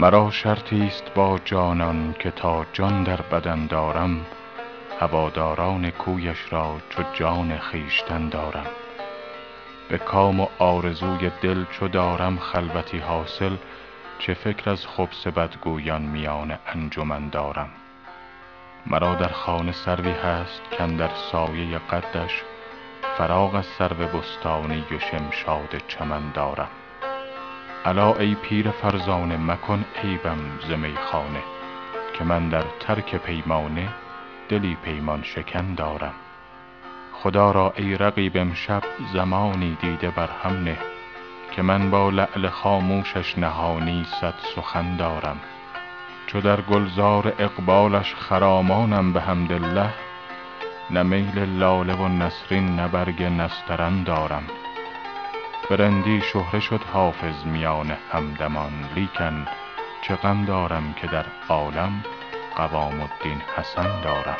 مرا شرطی است با جانان که تا جان در بدن دارم هواداران کویش را چو جان خویشتن دارم. به کام و آرزوی دل چو دارم خلوتی حاصل چه فکر از خبث بدگویان میان انجمن دارم. مرا در خانه سروی هست کاندر سایه قدش فراغ از سرو بستانی و شمشاد چمن دارم. الا ای پیر فرزانه مکن عیبم ز میخانه که من در ترک پیمانه دلی پیمان شکن دارم. خدا را ای رقیب امشب زمانی دیده بر هم نه که من با لعل خاموشش نهانی صد سخن دارم. چو در گلزار اقبالش خرامانم بحمدالله نه میل لاله و نسرین نه برگ نسترن دارم. به رندی شهره شد حافظ میان همدمان لیکن چه غم دارم که در عالم قوام الدین حسن دارم.